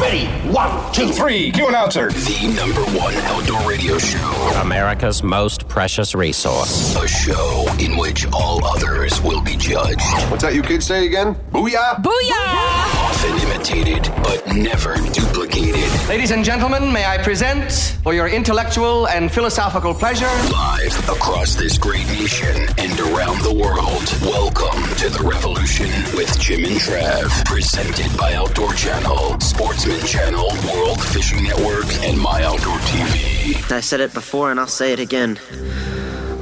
Ready? One, two, three. Cue announcer. The number one outdoor radio show. America's most precious resource. A show in which all others will be judged. What's that you kids say again? Booyah! Booyah! Often imitated, but never duplicated. Ladies and gentlemen, may I present, for your intellectual and philosophical pleasure, Live across this great nation and around the world. Welcome to the revolution with Jim and Trav. Presented by Outdoor Channel, Sportsman Channel, World Fishing Network, and My Outdoor TV. I said it before and I'll say it again.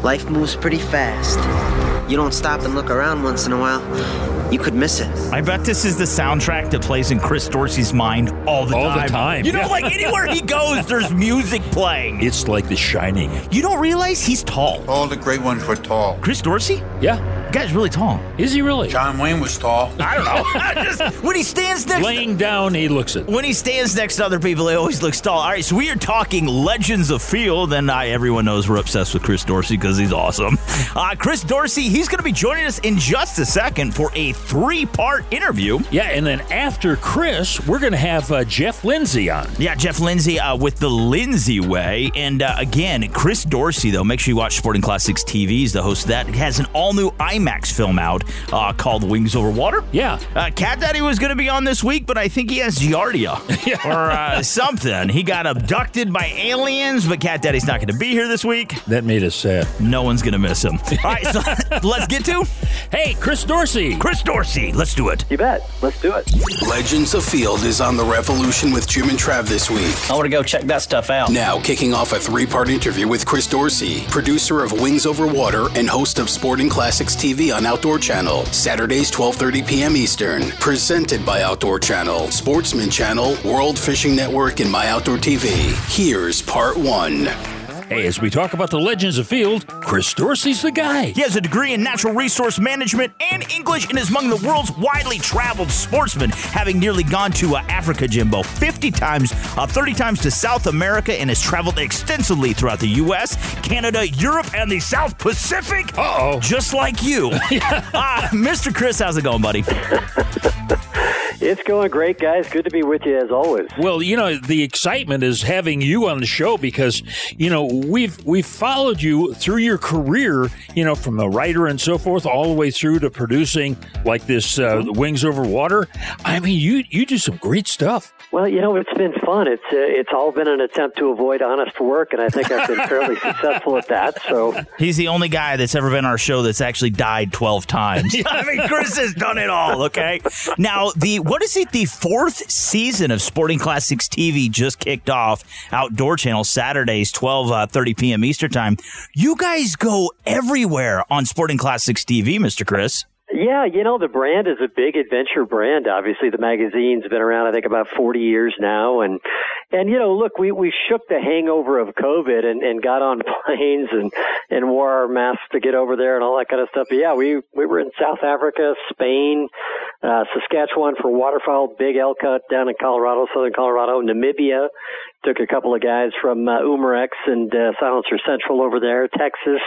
Life moves pretty fast. You don't stop and look around once in a while, you could miss it. I bet this is the soundtrack that plays in Chris Dorsey's mind all the All the time. time, You know, yeah. like anywhere he goes, there's music playing. It's like The Shining. You don't realize he's tall. All the great ones were tall. Chris Dorsey? Yeah. The guy's really tall. Is he really? John Wayne was tall. I don't know. Just- when he stands next Laying down, he looks it. when he stands next to other people, he always looks tall. All right, so we are talking Legends Afield, and I, everyone knows we're obsessed with Chris Dorsey because he's awesome. Uh, Chris Dorsey, he's going to be joining us in just a second for a three-part interview. Yeah, and then after Chris, we're going to have uh, Jeff Lindsay on. Yeah, Jeff Lindsay uh, with the Lindsay Way. And uh, again, Chris Dorsey, though, make sure you watch Sporting Classics TV. He's the host of that. He has an all new IMAX film out uh, called Wings Over Water. Yeah. Uh, Cat Daddy was going to be on this week, but I think he has giardia or uh, something. He got abducted by aliens, but Cat Daddy's not going to be here this week. That made us sad. No one's going to miss him. All right, so let's get to Hey, Chris Dorsey. Chris Dorsey. Let's do it. You bet. Let's do it. Legends Afield is on the revolution with Jim and Trav this week. I want to go check that stuff out. Now, kicking off a three part interview with Chris Dorsey, producer of Wings Over Water and host of Sporting Classics TV on Outdoor Channel, Saturdays 12:30 p.m. Eastern. Presented by Outdoor Channel, Sportsman Channel, World Fishing Network, and My Outdoor TV. Here's part one. Hey, as we talk about the legends afield, Chris Dorsey's the guy. He has a degree in natural resource management and English and is among the world's widely traveled sportsmen, having nearly gone to uh, Africa, Jimbo, 50 times, uh, 30 times to South America, and has traveled extensively throughout the U.S., Canada, Europe, and the South Pacific. Uh-oh. Just like you. uh, Mr. Chris, how's it going, buddy? It's going great, guys. Good to be with you as always. Well, you know, the excitement is having you on the show because, you know, we've we've followed you through your career, you know, from a writer and so forth all the way through to producing like this uh, Wings Over Water. I mean, you you do some great stuff. Well, you know, it's been fun. It's uh, it's all been an attempt to avoid honest work, and I think I've been fairly successful at that. So, He's the only guy that's ever been on our show that's actually died 12 times. I mean, Chris has done it all, okay? Now, the what is it? The fourth season of Sporting Classics TV just kicked off. Outdoor Channel Saturdays, 12 uh, 30 p.m. Eastern Time. You guys go everywhere on Sporting Classics TV, Mr. Chris. yeah, you know, the brand is a big adventure brand. Obviously, the magazine's been around, I think, about 40 years now, and and you know, look, we we shook the hangover of COVID and and got on planes and and wore our masks to get over there and all that kind of stuff. But yeah, we we were in South Africa, Spain, uh, Saskatchewan for waterfowl, big elk hunt down in Colorado, southern Colorado, Namibia. Took a couple of guys from uh, Umarex and uh, Silencer Central over there, Texas.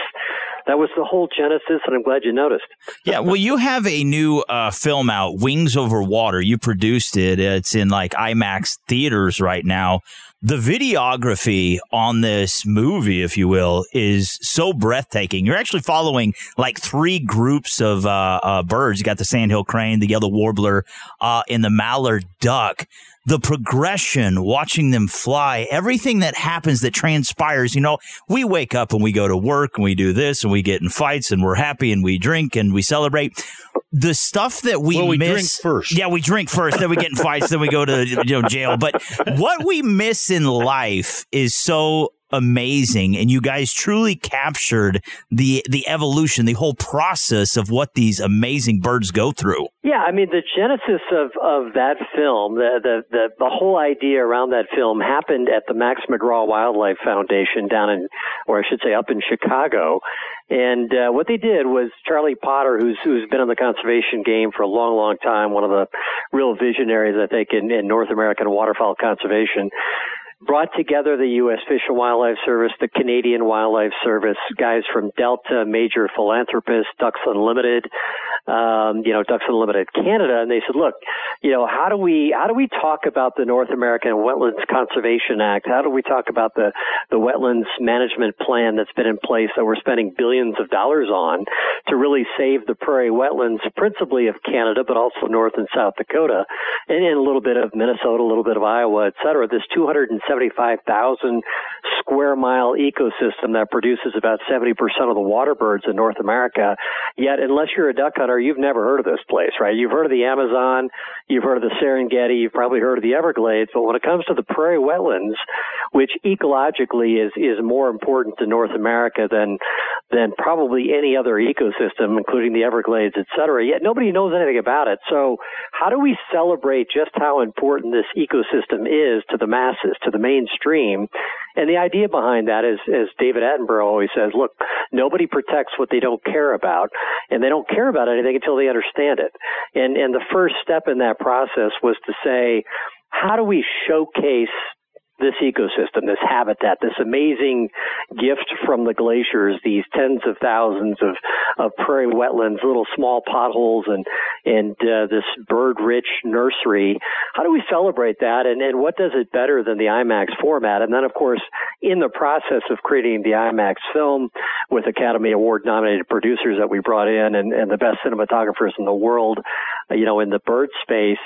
That was the whole genesis, and I'm glad you noticed. Yeah, well, you have a new uh, film out, Wings Over Water. You produced it. It's in like IMAX theaters right now. The videography on this movie, if you will, is so breathtaking. You're actually following like three groups of uh, uh, birds. You got the sandhill crane, the yellow warbler, uh, and the mallard duck. The progression, watching them fly, everything that happens that transpires. You know, we wake up and we go to work and we do this and we get in fights and we're happy and we drink and we celebrate. The stuff that we Well, we miss drink first. Yeah, we drink first, then we get in fights, then we go to you know jail. But what we miss in life is so amazing. And you guys truly captured the the evolution the whole process of what these amazing birds go through. Yeah i mean the genesis of of that film the the the, the whole idea around that film happened at the max mcgraw wildlife foundation down in or i should say up in chicago. And uh, what they did was Charlie Potter, who's who's been in the conservation game for a long, long time, one of the real visionaries, I think, in, in North American waterfowl conservation brought together the U.S. Fish and Wildlife Service, the Canadian Wildlife Service, guys from Delta, major philanthropists, Ducks Unlimited, um, you know, Ducks Unlimited Canada, and they said, look, you know, how do we how do we talk about the North American Wetlands Conservation Act? How do we talk about the the wetlands management plan that's been in place that we're spending billions of dollars on to really save the prairie wetlands, principally of Canada, but also North and South Dakota, and, and a little bit of Minnesota, a little bit of Iowa, et cetera. This 275,000 square mile ecosystem that produces about 70% of the water birds in North America. Yet, unless you're a duck hunter, you've never heard of this place, right? You've heard of the Amazon, you've heard of the Serengeti, you've probably heard of the Everglades, but when it comes to the prairie wetlands, which ecologically is, is more important to North America than, than probably any other ecosystem, including the Everglades, et cetera, yet nobody knows anything about it. So how do we celebrate just how important this ecosystem is to the masses, to the the mainstream. And the idea behind that is, as David Attenborough always says, look, nobody protects what they don't care about, and they don't care about anything until they understand it. And and the first step in that process was to say, how do we showcase this ecosystem, this habitat, this amazing gift from the glaciers, these tens of thousands of, of prairie wetlands, little small potholes, and and uh, this bird-rich nursery. How do we celebrate that, and, and what does it better than the IMAX format? And then, of course, in the process of creating the IMAX film with Academy Award-nominated producers that we brought in, and, and the best cinematographers in the world, you know, in the bird space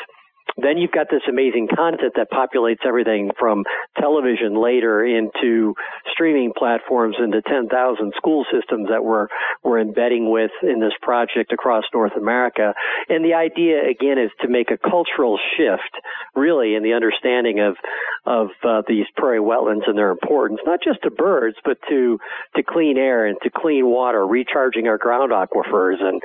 then you've got this amazing content that populates everything from television later into streaming platforms into 10,000 school systems that we're, we're embedding with in this project across North America. And the idea again is to make a cultural shift really in the understanding of, of uh, these prairie wetlands and their importance, not just to birds, but to, to clean air and to clean water, recharging our ground aquifers and,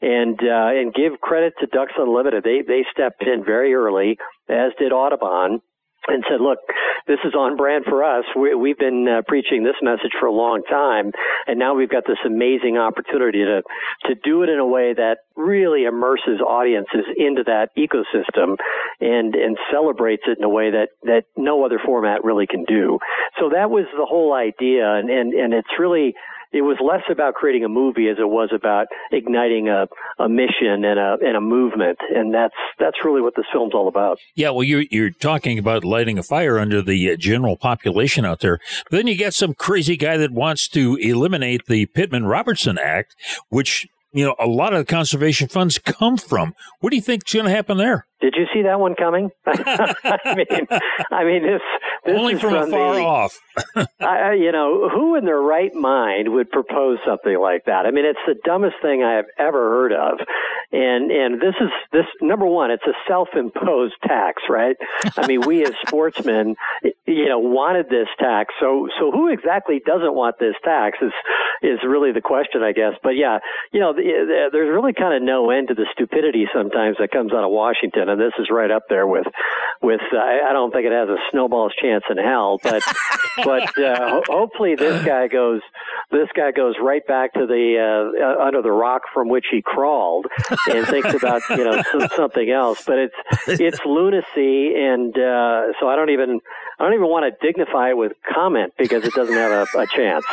and, uh, and give credit to Ducks Unlimited. They, they stepped in very early, as did Audubon, and said, look, this is on brand for us. We, have been uh, preaching this message for a long time, and now we've got this amazing opportunity to, to do it in a way that really immerses audiences into that ecosystem and, and celebrates it in a way that, that no other format really can do. So that was the whole idea, and, and, and it's really, it was less about creating a movie as it was about igniting a, a mission and a and a movement, and that's that's really what this film's all about. Yeah, well, you're you're talking about lighting a fire under the uh, general population out there. But then you get some crazy guy that wants to eliminate the Pittman Robertson Act, which you know a lot of the conservation funds come from. What do you think's going to happen there? Did you see that one coming? I mean, I mean, this, this only from afar the, off. I, you know, who in their right mind would propose something like that? I mean, it's the dumbest thing I have ever heard of. And and this is this number one. It's a self-imposed tax, right? I mean, we as sportsmen, you know, wanted this tax. So so who exactly doesn't want this tax is is really the question, I guess. But yeah, you know, there's really kind of no end to the stupidity sometimes that comes out of Washington and this is right up there with with. Uh, I don't think it has a snowball's chance in hell, but but uh, hopefully this guy goes this guy goes right back to the uh, uh, under the rock from which he crawled and thinks about you know something else. But it's it's lunacy, and uh, so I don't even I don't even want to dignify it with comment because it doesn't have a, a chance.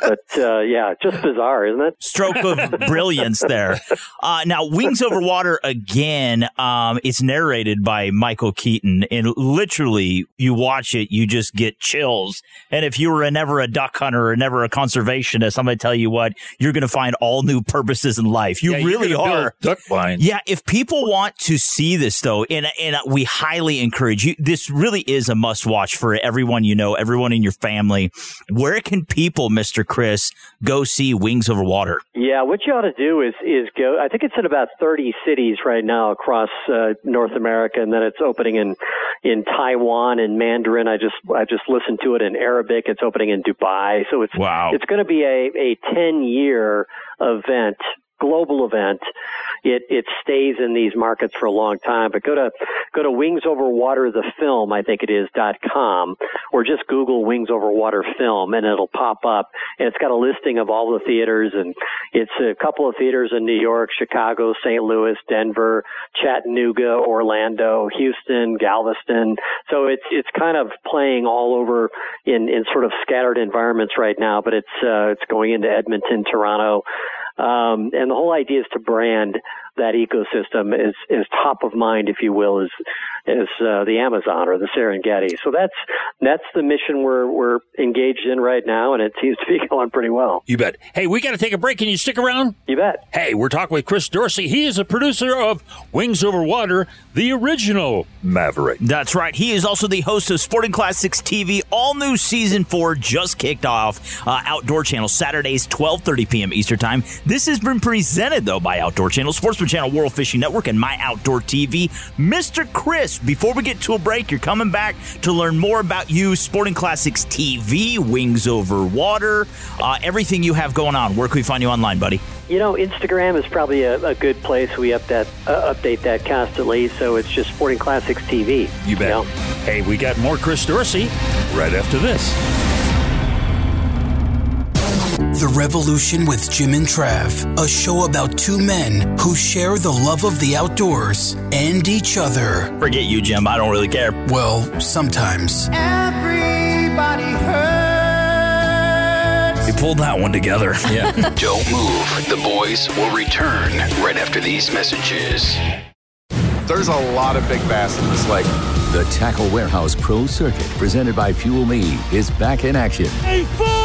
But uh, yeah, just bizarre, isn't it? Stroke of brilliance there. Uh, now, Wings Over Water again. Um, it's narrated by Michael Keaton, and literally, you watch it, you just get chills. And if you were a, never a duck hunter or never a conservationist, I'm going to tell you what, you're going to find all new purposes in life. You yeah, really are. Duck blind. Yeah. If people want to see this, though, and and we highly encourage you, this really is a must watch for everyone you know, everyone in your family. Where can people, Mr. Chris, go see Wings Over Water? Yeah, what you ought to do is is go. I think it's in about 30 cities right now across uh, North America, and then it's opening in in Taiwan and Mandarin. I just I just listened to it in Arabic. It's opening in Dubai, so it's wow. It's going to be a a 10 year event global event. It it stays in these markets for a long time. But go to go to Wings Over Water the film, I think it is dot com, or just Google Wings Over Water film, and it'll pop up. And it's got a listing of all the theaters, and it's a couple of theaters in New York, Chicago, St. Louis, Denver, Chattanooga, Orlando, Houston, Galveston. So it's it's kind of playing all over in in sort of scattered environments right now. But it's uh, it's going into Edmonton, Toronto. Um, and the whole idea is to brand that ecosystem is as top of mind, if you will, as as uh, the Amazon or the Serengeti. So that's that's the mission we're we're engaged in right now, and it seems to be going pretty well. You bet. Hey, we got to take a break. Can you stick around? You bet. Hey, we're talking with Chris Dorsey. He is a producer of Wings Over Water, the original Maverick. That's right. He is also the host of Sporting Classics TV. All new season four just kicked off. Uh, Outdoor Channel Saturdays, twelve thirty p.m. Eastern Time. This has been presented though by Outdoor Channel, Sportsman Channel, World Fishing Network, and My Outdoor TV. Mr. Chris, before we get to a break, you're coming back to learn more about you, Sporting Classics TV, Wings Over Water, uh, everything you have going on. Where can we find you online, buddy? You know, Instagram is probably a, a good place. We up that, uh, update that constantly, so it's just Sporting Classics TV. You bet. know? Hey, we got more Chris Dorsey right after this. The Revolution with Jim and Trav, a show about two men who share the love of the outdoors and each other. Forget you, Jim. I don't really care. Well, sometimes. Everybody hurts. We pulled that one together. Yeah. Don't move. The boys will return right after these messages. There's a lot of big bass in this lake. The Tackle Warehouse Pro Circuit, presented by Fuel Me, is back in action. A full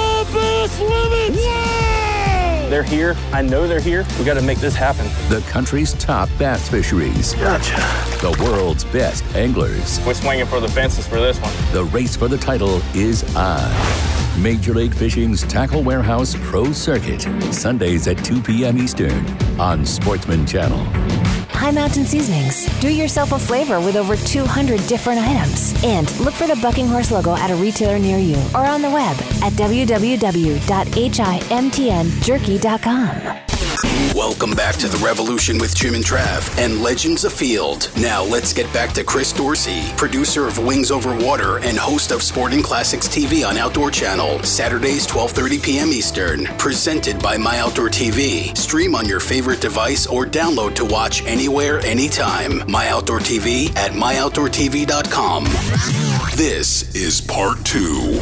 bass limit! Wow! They're here. I know they're here. We got to make this happen. The country's top bass fisheries. Gotcha. The world's best anglers. We're swinging for the fences for this one. The race for the title is on. Major League Fishing's Tackle Warehouse Pro Circuit, Sundays at 2 p.m. Eastern on Sportsman Channel. High Mountain Seasonings. Do yourself a flavor with over 200 different items. And look for the Bucking Horse logo at a retailer near you or on the web at www.himtnjerky.com. Welcome back to the Revolution with Jim and Trav and Legends Afield. Now let's get back to Chris Dorsey, producer of Wings Over Water and host of Sporting Classics TV on Outdoor Channel, Saturdays 12:30 p.m. Eastern. Presented by My Outdoor TV. Stream on your favorite device or download to watch anywhere, anytime. My Outdoor TV at myoutdoortv.com. This is part two.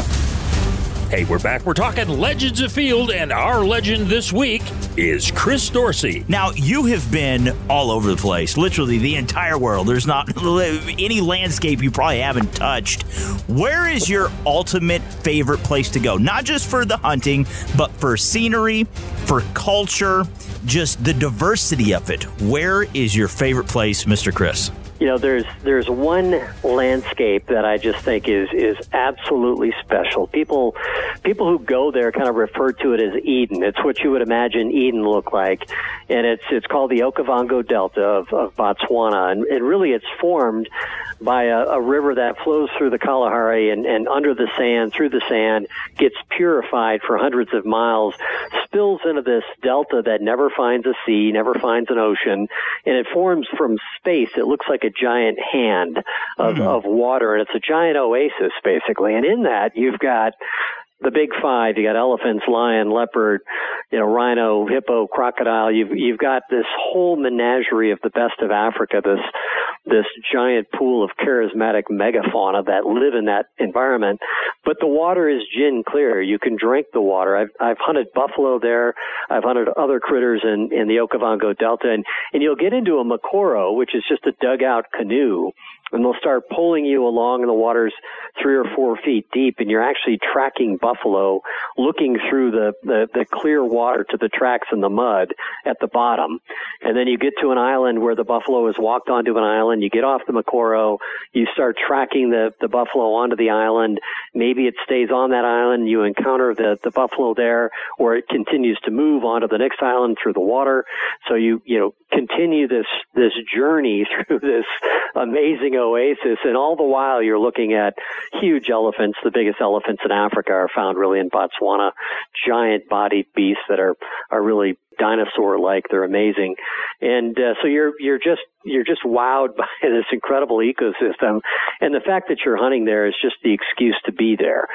Hey, we're back. We're talking Legends Afield, and our legend this week is Chris Dorsey. Now, you have been all over the place, literally the entire world. There's not any landscape you probably haven't touched. Where is your ultimate favorite place to go? Not just for the hunting, but for scenery, for culture, just the diversity of it. Where is your favorite place, Mr. Chris? You know, there's there's one landscape that I just think is is absolutely special. People people who go there kind of refer to it as Eden. It's what you would imagine Eden look like, and it's it's called the Okavango Delta of, of Botswana, and, and really it's formed by a, a river that flows through the Kalahari and, and under the sand, through the sand, gets purified for hundreds of miles, spills into this delta that never finds a sea, never finds an ocean, and it forms from space. It looks like a giant hand of, Hmm. of water, and it's a giant oasis, basically. And in that, you've got the big five. You got elephants, lion, leopard, you know, rhino, hippo, crocodile. You've you've got this whole menagerie of the best of Africa. This this giant pool of charismatic megafauna that live in that environment. But the water is gin clear. You can drink the water. I've I've hunted buffalo there. I've hunted other critters in in the Okavango Delta, and and you'll get into a mokoro, which is just a dugout canoe and they'll start pulling you along in the waters three or four feet deep, and you're actually tracking buffalo, looking through the, the, the clear water to the tracks in the mud at the bottom. And then you get to an island where the buffalo has walked onto an island. You get off the Mokoro, you start tracking the, the buffalo onto the island. Maybe it stays on that island. You encounter the, the buffalo there, or it continues to move onto the next island through the water. So you, you know, continue this, this journey through this amazing oasis. And all the while you're looking at huge elephants. The biggest elephants in Africa are found really in Botswana. Giant bodied beasts that are, are really dinosaur like. They're amazing. And uh, so you're, you're just, you're just wowed by this incredible ecosystem. And the fact that you're hunting there is just the excuse to be there.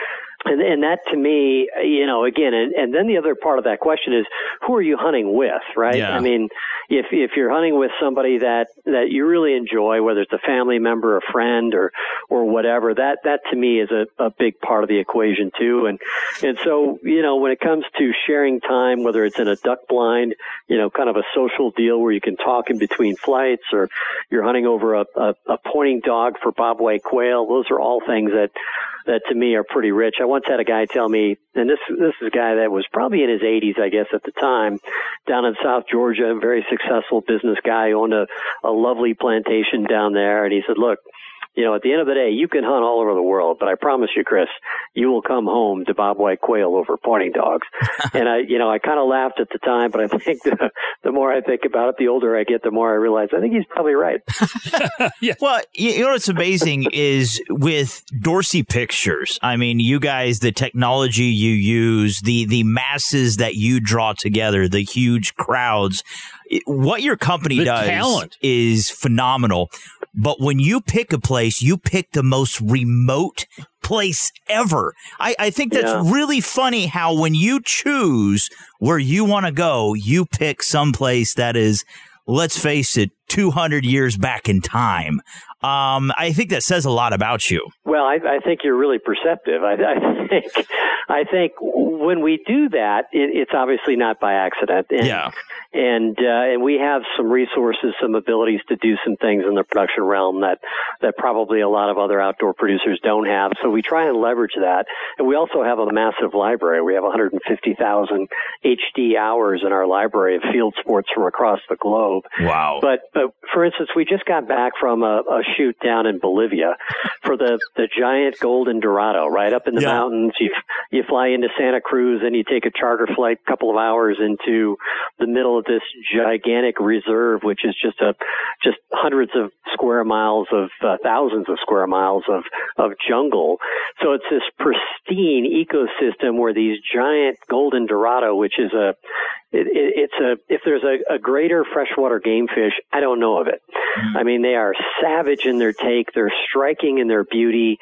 And, and that to me, you know, again, and, and then the other part of that question is, who are you hunting with, right? Yeah. I mean, if if you're hunting with somebody that that you really enjoy, whether it's a family member, a friend, or or whatever, that that to me is a, a big part of the equation too. And and so you know, when it comes to sharing time, whether it's in a duck blind, you know, kind of a social deal where you can talk in between flights, or you're hunting over a, a, a pointing dog for bobwhite quail, those are all things that that to me are pretty rich. I once had a guy tell me, and this this is a guy that was probably in his 80s, I guess, at the time, down in South Georgia, a very successful business guy, owned a, a lovely plantation down there, and he said, "Look." You know, at the end of the day, you can hunt all over the world, but I promise you, Chris, you will come home to bobwhite quail over pointing dogs. and I, you know, I kind of laughed at the time, but I think the, the more I think about it, the older I get, the more I realize I think he's probably right. yeah. Well, you you know what's amazing is with Dorsey Pictures. I mean, you guys, the technology you use, the the masses that you draw together, the huge crowds. What your company The does talent. is phenomenal. But when you pick a place, you pick the most remote place ever. I, I think that's Yeah. really funny how when you choose where you want to go, you pick some place that is, let's face it, 200 years back in time. Um, I think that says a lot about you. Well, I, I think you're really perceptive. I, I think, I think when we do that, it, it's obviously not by accident. And, Yeah. And uh, and we have some resources, some abilities to do some things in the production realm that that probably a lot of other outdoor producers don't have. So we try and leverage that. And we also have a massive library. We have 150,000 HD hours in our library of field sports from across the globe. Wow. But, but for instance, we just got back from a, a shoot down in Bolivia for the, the giant golden dorado, right up in the Yeah. mountains. You, you fly into Santa Cruz and you take a charter flight a couple of hours into the middle of this gigantic reserve, which is just a, just hundreds of square miles of, uh, thousands of square miles of, of jungle. So it's this pristine ecosystem where these giant golden dorado, which is a, it, it, it's a if there's a, a greater freshwater game fish, I don't know of it. Mm-hmm. I mean, they are savage in their take. They're striking in their beauty,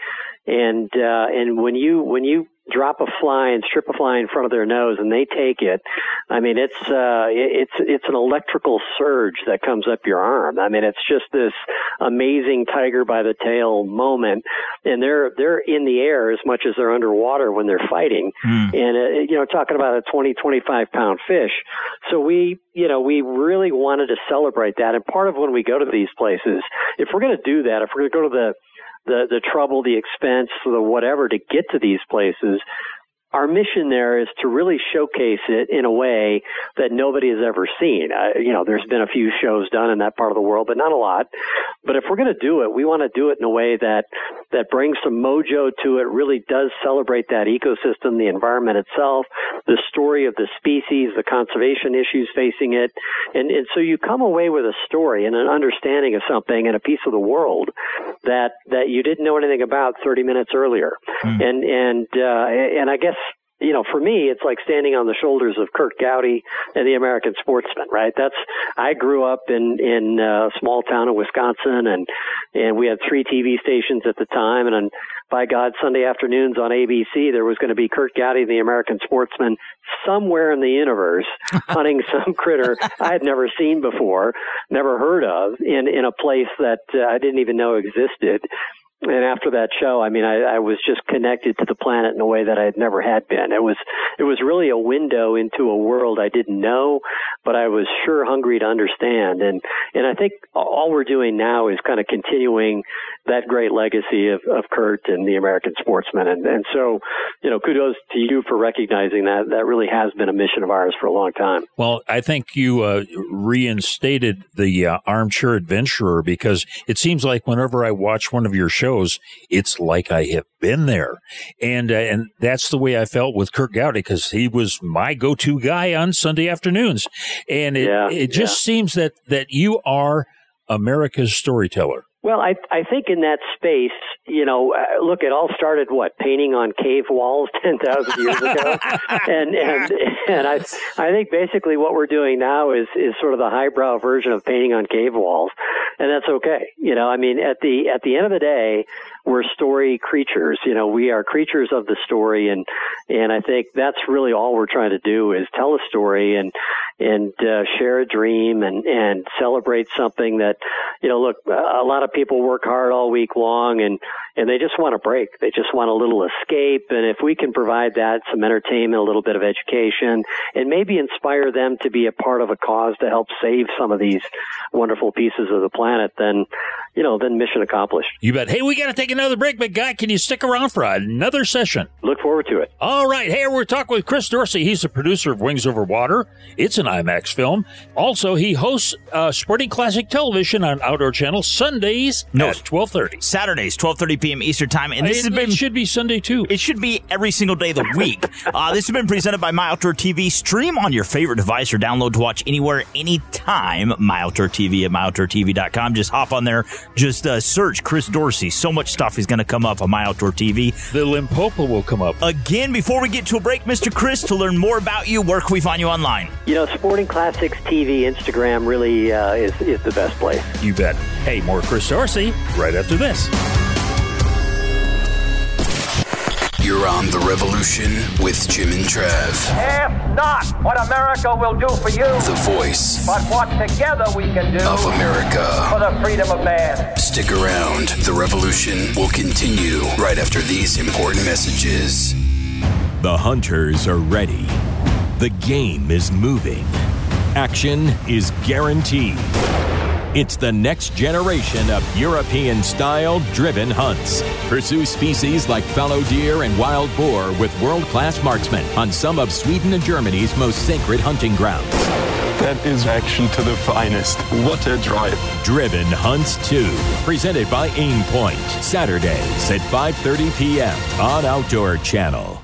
and uh, and when you when you drop a fly and strip a fly in front of their nose and they take it, I mean, it's uh, it- it's it's an electrical surge that comes up your arm. I mean, it's just this amazing tiger by the tail moment, and they're they're in the air as much as they're underwater when they're fighting. And uh, you know talking about a 20 25 pound fish. So we you know we really wanted to celebrate that. And part of when we go to these places if we're going to do that if we're going to go to the the the trouble the expense the whatever to get to these places our mission there is to really showcase it in a way that nobody has ever seen. Uh, you know, there's been a few shows done in that part of the world, but not a lot. But if we're going to do it, we want to do it in a way that that brings some mojo to it. Really does celebrate that ecosystem, the environment itself, the story of the species, the conservation issues facing it, and and so you come away with a story and an understanding of something and a piece of the world that that you didn't know anything about 30 minutes earlier. And and uh, and I guess you know, for me, it's like standing on the shoulders of Kurt Gowdy and the American Sportsman, right? That's I grew up in in a small town in Wisconsin, and and we had three TV stations at the time, and, and by God, Sunday afternoons on ABC, there was going to be Kurt Gowdy, the American Sportsman, somewhere in the universe hunting some critter I had never seen before, never heard of, in in a place that uh, I didn't even know existed and after that show, I mean, I, I was just connected to the planet in a way that I had never had been. It was it was really a window into a world I didn't know, but I was sure hungry to understand. And and I think all we're doing now is kind of continuing that great legacy of, of Kurt and the American sportsman. And and so, you know, kudos to you for recognizing that. That really has been a mission of ours for a long time. Well, I think you uh, reinstated the uh, armchair adventurer because it seems like whenever I watch one of your shows, it's like I have been there, and uh, and that's the way I felt with Kurt Gowdy because he was my go-to guy on Sunday afternoons, and it Yeah, it just yeah. seems that that you are America's storyteller. Well, I I think in that space, you know, uh, look, it all started what painting on cave walls ten thousand years ago, and and and I I think basically what we're doing now is is sort of the highbrow version of painting on cave walls, and that's okay. You know, I mean, at the at the end of the day, we're story creatures. You know, we are creatures of the story, and and I think that's really all we're trying to do is tell a story and and uh, share a dream and and celebrate something that you know. Look, a lot of people work hard all week long, and and they just want a break. They just want a little escape, and if we can provide that, some entertainment, a little bit of education, and maybe inspire them to be a part of a cause to help save some of these wonderful pieces of the planet, then you know, then mission accomplished. You bet. Hey, we got to take another break, but guy, can you stick around for another session? Look forward to it. All right. Hey, we're talking with Chris Dorsey. He's the producer of Wings Over Water. It's an IMAX film. Also, he hosts uh, Sporting Classic Television on Outdoor Channel Sundays No. at twelve thirty. Saturdays, 12:30 p.m. Eastern Time, and this It- has been it should be Sunday too. It should be every single day of the week. uh, this has been presented by My Outdoor TV. Stream on your favorite device or download to watch anywhere, anytime. My Outdoor TV at myoutdoortv.com. Just hop on there. Just uh, search Chris Dorsey. So much stuff is going to come up on My Outdoor TV. The Limpopo will come up again before we get to a break, Mr. Chris. To learn more about you, where can we find you online? You know, Sporting Classics TV, Instagram really uh, is is the best place. You bet. Hey, more Chris Dorsey right after this. You're on The Revolution with Jim and Trav. Ask not what America will do for you, The voice but what together we can do of America. for the freedom of man. Stick around. The Revolution will continue right after these important messages. The hunters are ready. The game is moving. Action is guaranteed. It's the next generation of European style driven hunts. Pursue species like fallow deer and wild boar with world class marksmen on some of Sweden and Germany's most sacred hunting grounds. That is action to the finest. What a drive. Driven Hunts 2, presented by Aimpoint, Saturdays at 5:30 p.m. on Outdoor Channel.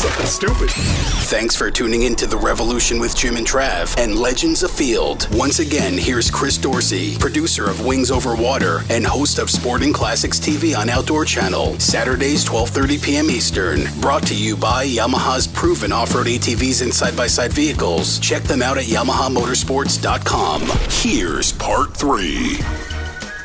Something stupid. Thanks for tuning in to The Revolution with Jim and Trav and Legends Afield. Once again, here's Chris Dorsey, producer of Wings Over Water and host of Sporting Classics TV on Outdoor Channel, Saturdays 12:30 p.m. Eastern. Brought to you by Yamaha's proven off-road ATVs and side-by-side vehicles. Check them out at yamahamotorsports.com. Here's part 3.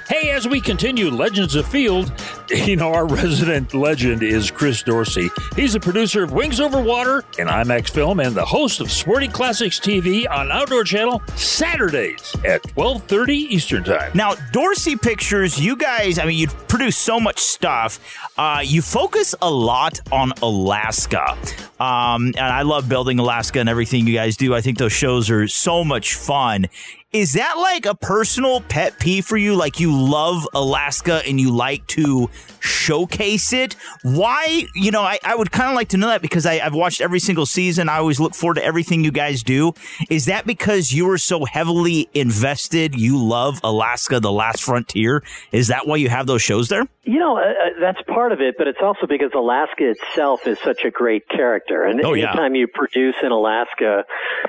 Hey, as we continue Legends Afield, you know, our resident legend is Chris Dorsey. He's the producer of Wings Over Water, an IMAX film, and the host of Sporting Classics TV on Outdoor Channel Saturdays at 12:30 Eastern Time. Now, Dorsey Pictures, you guys, I mean, you produce so much stuff. Uh, you focus a lot on Alaska. Um, and I love building Alaska and everything you guys do. I think those shows are so much fun. Is that like a personal pet peeve for you? Like you love Alaska and you like to showcase it? Why? You know, I, I would kind of like to know that because I, I've watched every single season. I always look forward to everything you guys do. Is that because you are so heavily invested? You love Alaska, the last frontier? Is that why you have those shows there? You know, uh, uh, that's part of it, but it's also because Alaska itself is such a great character. And Oh, yeah. anytime you produce in Alaska,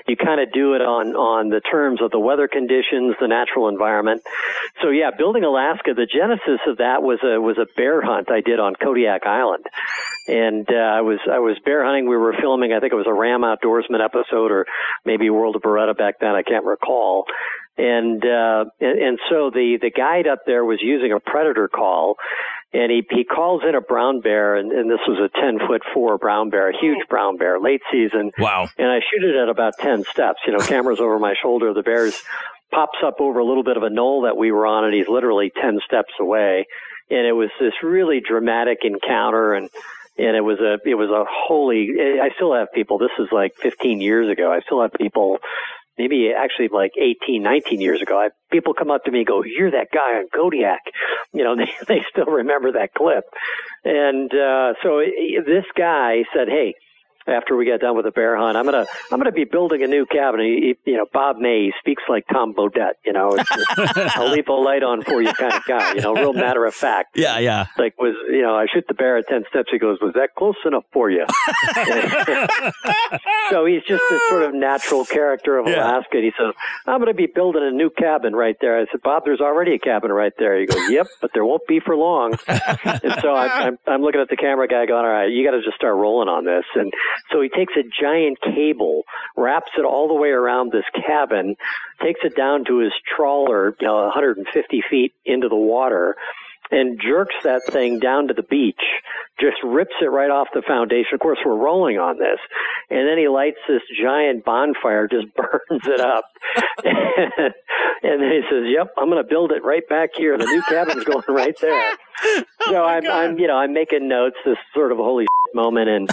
you kind of do it on, on the terms of the weather conditions, the natural environment. So yeah, building Alaska, the genesis of that was a, was a bear hunt I did on Kodiak Island. And, uh, I was, I was bear hunting. We were filming, I think it was a Ram Outdoorsman episode or maybe World of Beretta back then. I can't recall and uh, and, and so the the guide up there was using a predator call, and he he calls in a brown bear, and, and this was a ten foot four brown bear, a huge brown bear, late season. Wow! And I shoot it at about ten steps. You know, cameras over my shoulder. The bear's pops up over a little bit of a knoll that we were on, and he's literally ten steps away. And it was this really dramatic encounter, and and it was a it was a holy. I still have people. This is like 15 years ago. I still have people maybe actually like 18, 19 years ago, I, people come up to me and go, you're that guy on Kodiak. You know, they, they still remember that clip. And, uh, so this guy said, Hey, after we got done with the bear hunt. I'm gonna I'm gonna be building a new cabin. He, you know, Bob May speaks like Tom Bodett. You know, I'll leave the light on for you kind of guy. You know, real matter of fact. Yeah, yeah. Like was you know, I shoot the bear at ten steps. He goes, "Was that close enough for you?" so he's just this sort of natural character of yeah. Alaska. And he says, "I'm to be building a new cabin right there." I said, "Bob, there's already a cabin right there." He goes, "Yep, but there won't be for long." and so I, I'm I'm looking at the camera guy, going, "All right, you got to just start rolling on this." And so he takes a giant cable, wraps it all the way around this cabin, takes it down to his trawler, you know, 150 feet into the water, and jerks that thing down to the beach, just rips it right off the foundation. Of course, we're rolling on this. And then he lights this giant bonfire, just burns it up. and, then he says, Yep, I'm going to build it right back here. The new cabin's going right there. So oh I'm, I'm, you know, I'm making notes, this sort of holy moment and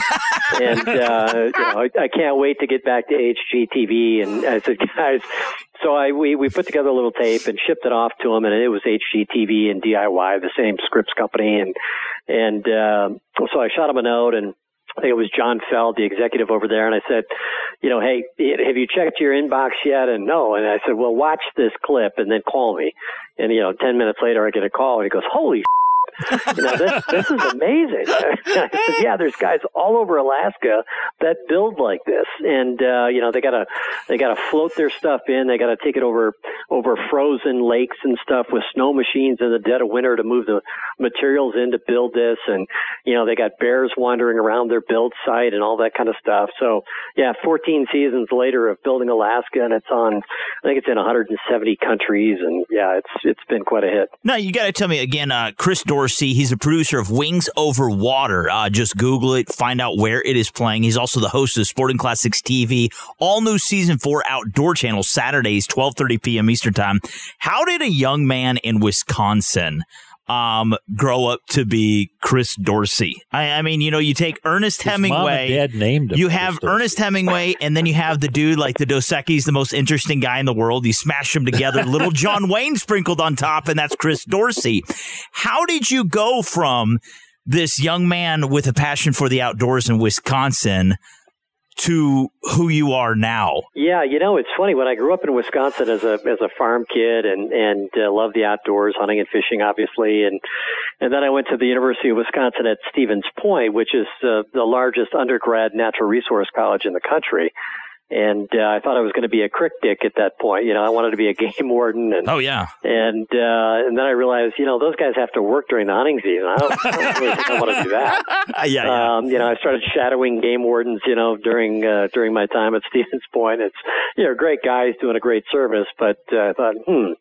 and uh you know I, I can't wait to get back to HGTV and I said guys so I we we put together a little tape and shipped it off to them, and it was HGTV and DIY the same Scripps company and and uh, so I shot him a note and I think it was John Feld, the executive over there, and I said, you know, hey, have you checked your inbox yet? And no. And I said, well, watch this clip and then call me. And you know, ten minutes later, I get a call, and he goes, holy you know, this this is amazing. Said, yeah, there's guys all over Alaska that build like this, and uh, you know, they gotta they gotta float their stuff in. They gotta take it over over frozen lakes and stuff with snow machines in the dead of winter to move the materials in to build this, and you know, they got bears wandering around their build site and all that kind of stuff. So yeah, 14 seasons later of building Alaska, and it's on. I think it's in 170 countries, and yeah, it's it's been quite a hit. Now you got to tell me again, uh, Chris Dorsey Dorsey. He's a producer of Wings Over Water. Uh, just Google it, find out where it is playing. He's also the host of Sporting Classics TV, all new season four Outdoor Channel, Saturdays, 12.30 p.m. Eastern Time. How did a young man in Wisconsin um, grow up to be Chris Dorsey. I, I mean, you know, you take Ernest His Hemingway. dad named him. You have Ernest Hemingway, and then you have the dude like the Dos Equis, the most interesting guy in the world. You smash them together. Little John Wayne sprinkled on top, and that's Chris Dorsey. How did you go from this young man with a passion for the outdoors in Wisconsin? To who you are now? Yeah, you know, it's funny. When I grew up in Wisconsin as a as a farm kid and and uh, loved the outdoors, hunting and fishing, obviously, and and then I went to the University of Wisconsin at Stevens Point, which is uh, the largest undergrad natural resource college in the country and uh, I thought I was going to be a crick dick at that point. You know, I wanted to be a game warden. And, oh yeah. And uh, and then I realized, you know, those guys have to work during the hunting season. I don't, I don't really think I want to do that. yeah, yeah. Um, you know, I started shadowing game wardens. You know, during uh, during my time at Stevens Point. It's you know, great guys doing a great service, but uh, I thought, hmm,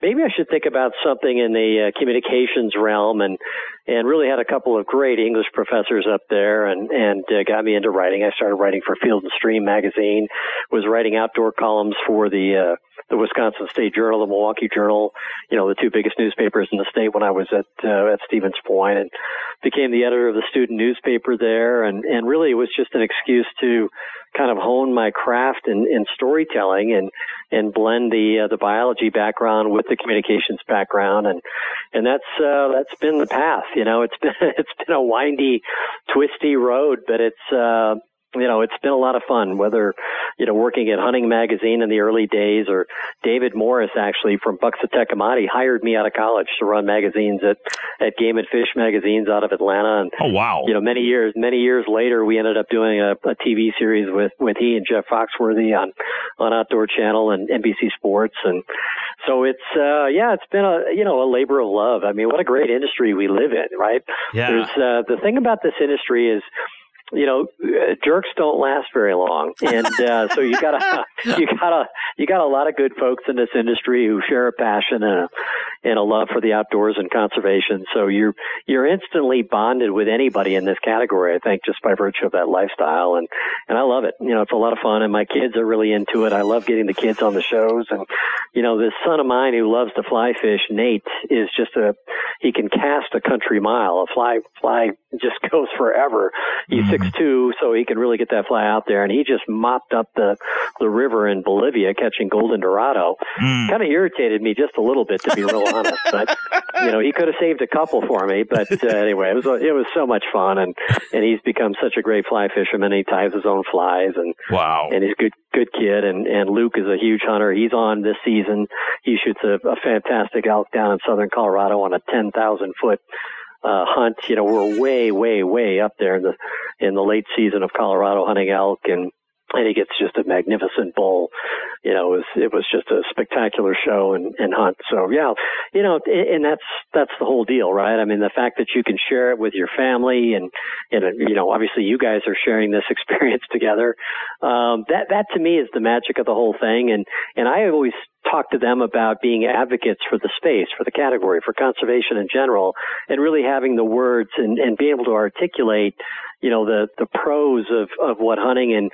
maybe I should think about something in the uh, communications realm and and really had a couple of great English professors up there and and uh, got me into writing. I started writing for Field and Stream magazine, was writing outdoor columns for the uh, the Wisconsin State Journal, the Milwaukee Journal, you know, the two biggest newspapers in the state when I was at uh, at Stevens Point, and became the editor of the student newspaper there, and and really it was just an excuse to kind of hone my craft in, in storytelling and and blend the uh, the biology background with the communications background, and and that's uh, that's been the path. You know, it's been it's been a windy, twisty road, but it's uh, you know, it's been a lot of fun, whether, you know, working at Hunting Magazine in the early days or David Morris actually from Amati hired me out of college to run magazines at, at Game and Fish magazines out of Atlanta. And, oh, wow. You know, many years, many years later, we ended up doing a, a TV series with, with he and Jeff Foxworthy on, on Outdoor Channel and NBC Sports. And so it's, uh, yeah, it's been a, you know, a labor of love. I mean, what a great industry we live in, right? Yeah. There's, uh, the thing about this industry is, you know, jerks don't last very long, and uh, so you gotta you gotta you got a lot of good folks in this industry who share a passion and a and a love for the outdoors and conservation. So you're you're instantly bonded with anybody in this category. I think just by virtue of that lifestyle, and and I love it. You know, it's a lot of fun, and my kids are really into it. I love getting the kids on the shows, and you know, this son of mine who loves to fly fish, Nate, is just a he can cast a country mile. A fly fly just goes forever. He's mm-hmm. Six two, so he can really get that fly out there. And he just mopped up the the river in Bolivia catching golden dorado. Mm. Kind of irritated me just a little bit, to be real honest. But you know, he could have saved a couple for me. But uh, anyway, it was it was so much fun, and and he's become such a great fly fisherman. He ties his own flies, and wow, and he's a good good kid. And and Luke is a huge hunter. He's on this season. He shoots a, a fantastic elk down in southern Colorado on a ten thousand foot uh, hunt. You know, we're way, way, way up there in the in the late season of Colorado hunting elk, and and he gets just a magnificent bull. You know, it was it was just a spectacular show and, and hunt. So yeah, you know, and that's that's the whole deal, right? I mean, the fact that you can share it with your family, and and you know, obviously you guys are sharing this experience together. Um, that that to me is the magic of the whole thing, and and I always talk to them about being advocates for the space, for the category, for conservation in general, and really having the words and, and being able to articulate, you know, the, the pros of, of what hunting and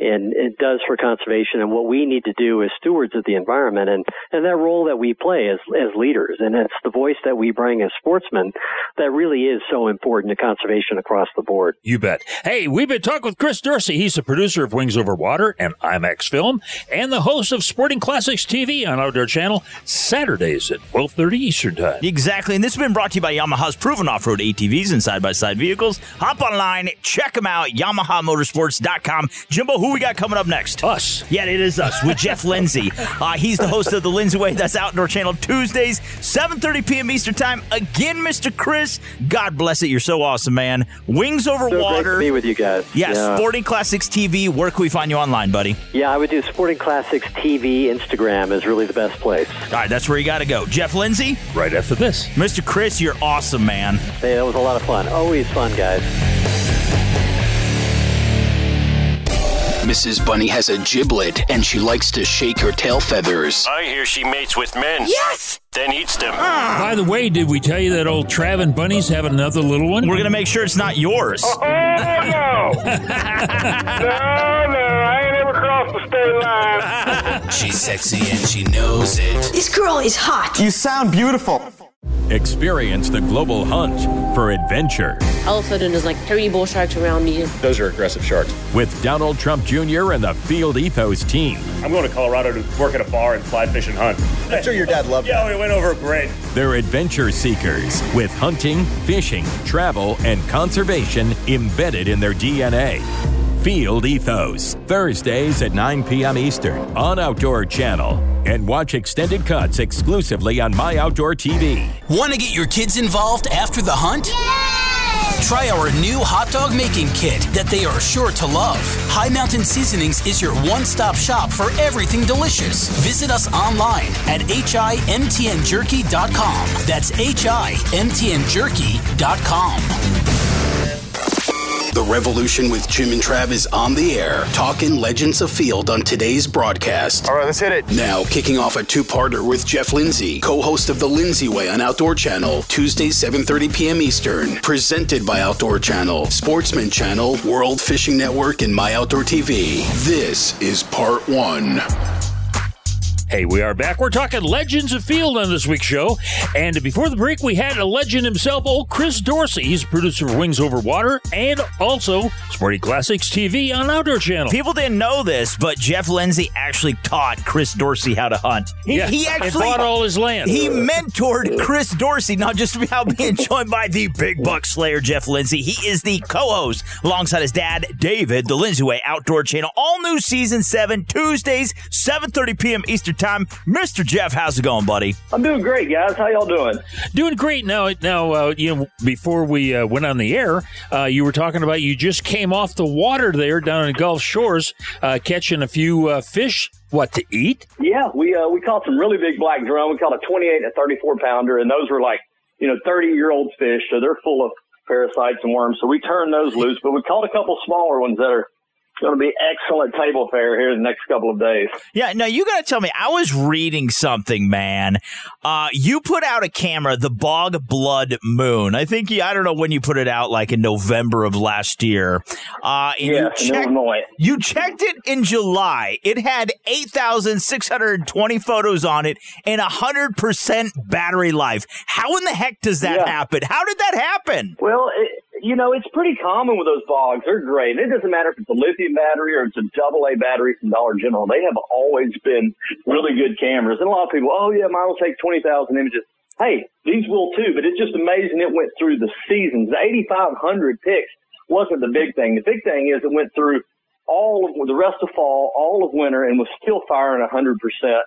and it does for conservation and what we need to do as stewards of the environment and, and that role that we play as, as leaders. And it's the voice that we bring as sportsmen that really is so important to conservation across the board. You bet. Hey, we've been talking with Chris Dorsey. He's the producer of Wings Over Water and IMAX Film and the host of Sporting Classics TV on Outdoor Channel Saturdays at 1230 Eastern Time. Exactly. And this has been brought to you by Yamaha's proven off-road ATVs and side-by-side vehicles. Hop online, check them out, yamahamotorsports.com. Jimbo, who we got coming up next? Us. Yeah, it is us with Jeff Lindsay. Uh, he's the host of the Lindsay Way. That's Outdoor Channel Tuesdays, 7:30 p.m. Eastern Time. Again, Mr. Chris. God bless it. You're so awesome, man. Wings over so water. Great to be with you guys. Yeah, yeah, Sporting Classics TV. Where can we find you online, buddy? Yeah, I would do Sporting Classics TV. Instagram is really the best place. All right, that's where you got to go. Jeff Lindsay. Right after this, Mr. Chris, you're awesome, man. Hey, that was a lot of fun. Always fun, guys. Mrs. Bunny has a giblet and she likes to shake her tail feathers. I hear she mates with men. Yes! Then eats them. By the way, did we tell you that old Trav and Bunnies have another little one? We're going to make sure it's not yours. Oh, no. no, no. I ain't ever crossed the state line. She's sexy and she knows it. This girl is hot. You sound beautiful. Experience the global hunt for adventure. All of a sudden, there's like 30 bull sharks around me. Those are aggressive sharks. With Donald Trump Jr. and the Field Ethos team. I'm going to Colorado to work at a bar and fly fish and hunt. I'm sure your dad loved yeah, that. we went over great. They're adventure seekers with hunting, fishing, travel, and conservation embedded in their DNA. Field Ethos, Thursdays at 9 p.m. Eastern on Outdoor Channel. And watch extended cuts exclusively on My Outdoor TV. Want to get your kids involved after the hunt? Yay! Try our new hot dog making kit that they are sure to love. High Mountain Seasonings is your one stop shop for everything delicious. Visit us online at himtnjerky.com. That's himtnjerky.com. The Revolution with Jim and Trav is on the air, talking Legends Afield on today's broadcast. All right, let's hit it. Now, kicking off a two-parter with Jeff Lindsay, co-host of The Lindsay Way on Outdoor Channel, Tuesdays 7.30 p.m. Eastern. Presented by Outdoor Channel, Sportsman Channel, World Fishing Network, and My Outdoor TV. This is part one. Hey, we are back. We're talking Legends Afield on this week's show. And before the break, we had a legend himself, old Chris Dorsey. He's a producer of Wings Over Water and also Sporting Classics TV on Outdoor Channel. People didn't know this, but Jeff Lindsay actually taught Chris Dorsey how to hunt. He, yeah, he actually bought all his land. He mentored Chris Dorsey, not just about being joined by the big buck slayer, Jeff Lindsay. He is the co-host alongside his dad, David, the Lindsay Way Outdoor Channel. All new season seven, Tuesdays, 7.30 p.m. Eastern time. Mr. Jeff, how's it going, buddy? I'm doing great, guys. How y'all doing? Doing great. Now, now, uh, you know, before we uh, went on the air, uh, you were talking about you just came off the water there down in Gulf Shores, uh, catching a few uh, fish. What to eat? Yeah, we uh, we caught some really big black drum. We caught a 28 and a 34 pounder, and those were like you know 30 year old fish, so they're full of parasites and worms. So we turned those loose, but we caught a couple smaller ones that are going to be excellent table fare here in the next couple of days. Yeah, no, you got to tell me. I was reading something, man. Uh, you put out a camera, the Bog Blood Moon. I think you, I don't know when you put it out, like in November of last year. Uh, and yes, you, in Illinois. you checked it in July. It had 8,620 photos on it and 100% battery life. How in the heck does that Yeah. happen? How did that happen? Well, it, you know, it's pretty common with those bogs. They're great. It doesn't matter if it's a lithium battery or it's a double A battery from Dollar General. They have always been really good cameras. And a lot of people, oh yeah, mine will take 20,000 images. Hey, these will too, but it's just amazing it went through the seasons. The 8,500 pics wasn't the big thing. The big thing is it went through all of the rest of fall, all of winter, and was still firing 100%.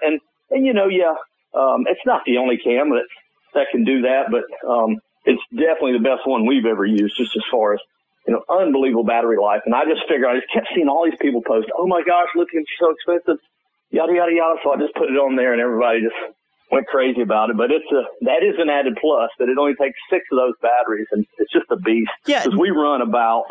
And, and you know, yeah, um, it's not the only cam that, that can do that, but, um, it's definitely the best one we've ever used, just as far as you know, unbelievable battery life. And I just figured I just kept seeing all these people post, "Oh my gosh, lithium's so expensive," yada yada yada. So I just put it on there, and everybody just went crazy about it. But it's a that is an added plus that it only takes six of those batteries, and it's just a beast. Yeah, because we run about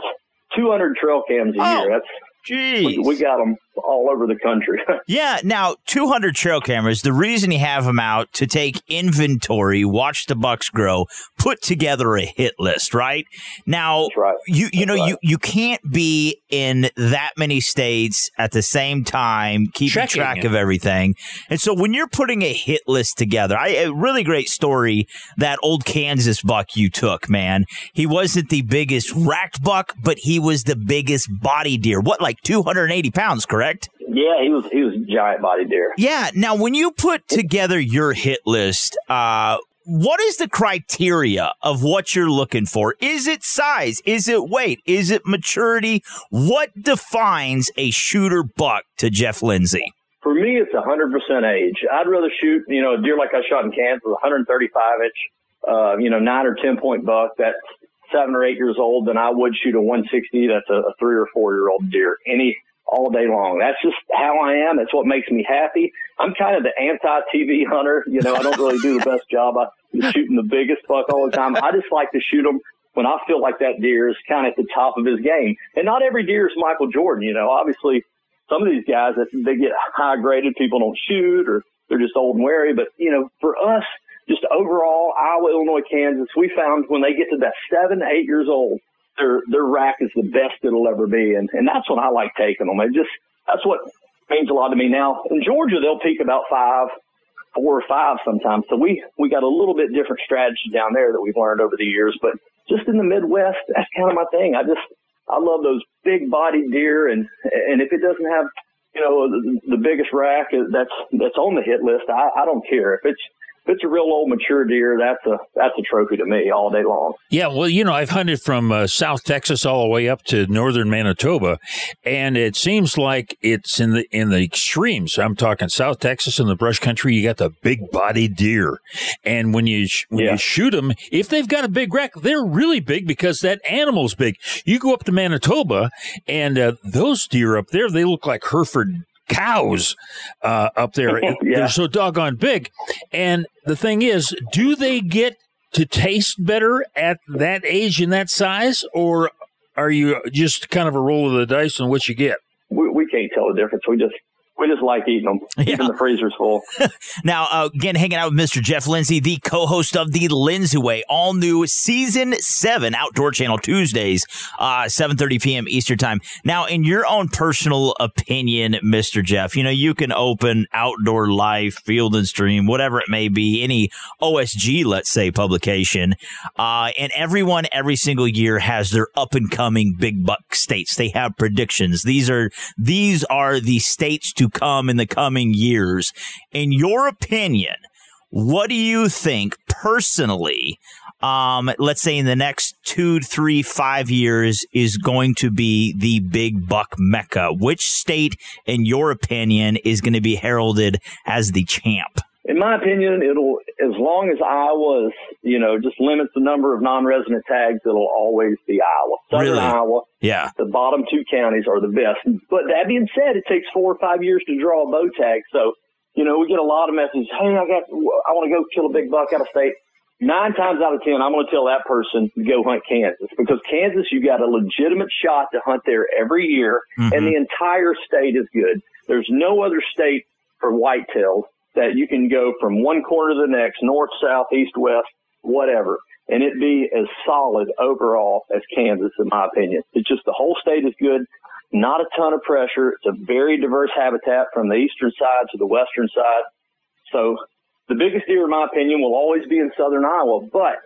200 trail cams a year. Oh, That's Jeez. we, we got them all over the country. Yeah, now 200 trail cameras. The reason you have them out to take inventory, watch the bucks grow, put together a hit list, right? Now, you you know you you can't be in that many states at the same time keeping Checking track it. of everything. And so when you're putting a hit list together, I a really great story that old Kansas buck you took, man. He wasn't the biggest racked buck, but he was the biggest body deer. What like 280 pounds, correct? Yeah, he was he was giant body deer. Yeah. Now, when you put together your hit list, uh, what is the criteria of what you're looking for? Is it size? Is it weight? Is it maturity? What defines a shooter buck to Jeff Lindsay? For me, it's 100% age. I'd rather shoot, you know, a deer like I shot in Kansas, 135 inch, uh, you know, nine or 10 point buck that's seven or eight years old than I would shoot a 160 that's a, a three or four year old deer any all day long. That's just how I am. That's what makes me happy. I'm kind of the anti TV hunter. You know, I don't really do the best job of shooting the biggest buck all the time. I just like to shoot them when I feel like that deer is kind of at the top of his game. And not every deer is Michael Jordan. You know, obviously some of these guys that they get high graded, people don't shoot or they're just old and wary. But you know, for us, just overall, Iowa, Illinois, Kansas, we found when they get to that seven, eight years old, their their rack is the best it'll ever be, and and that's when I like taking them. It just that's what means a lot to me. Now in Georgia, they'll peak about five, four or five sometimes. So we we got a little bit different strategy down there that we've learned over the years. But just in the Midwest, that's kind of my thing. I just I love those big bodied deer, and and if it doesn't have you know the, the biggest rack that's that's on the hit list, I, I don't care if it's if it's a real old mature deer. That's a that's a trophy to me all day long. Yeah, well, you know, I've hunted from uh, South Texas all the way up to northern Manitoba, and it seems like it's in the in the extremes. I'm talking South Texas in the brush country. You got the big body deer, and when you sh- when you shoot them, if they've got a big rack, they're really big because that animal's big. You go up to Manitoba, and uh, those deer up there, they look like Hereford cows uh, up there. Yeah. They're so doggone big. And the thing is, do they get to taste better at that age and that size, or are you just kind of a roll of the dice on what you get? We, we can't tell the difference. We just we just like eating them. Even the freezer's full. Now, uh, again, hanging out with Mr. Jeff Lindsay, the co-host of the Lindsay Way, all new season seven Outdoor Channel Tuesdays, uh, seven thirty p.m. Eastern time. Now, in your own personal opinion, Mr. Jeff, you know you can open Outdoor Life, Field and Stream, whatever it may be, any OSG, let's say, publication, uh, and everyone every single year has their up and coming big buck states. They have predictions. These are these are the states to come in the coming years. In your opinion, what do you think personally? Um, let's say in the next two, three, five years is going to be the big buck mecca. Which state, in your opinion, is going to be heralded as the champ? In my opinion, it'll as long as Iowa's you know just limits the number of non-resident tags, it'll always be Iowa. Southern Really? Iowa. Yeah. The bottom two counties are the best. But that being said, it takes four or five years to draw a bow tag. So, you know, we get a lot of messages. Hey, I got, I want to go kill a big buck out of state. nine times out of ten, I'm going to tell that person to go hunt Kansas because Kansas, you got a legitimate shot to hunt there every year, Mhm. and the entire state is good. There's no other state for whitetails that you can go from one corner to the next, north, south, east, west, whatever, and it be as solid overall as Kansas, in my opinion. It's just the whole state is good. Not a ton of pressure. It's a very diverse habitat from the eastern side to the western side. So the biggest deer, in my opinion, will always be in southern Iowa, but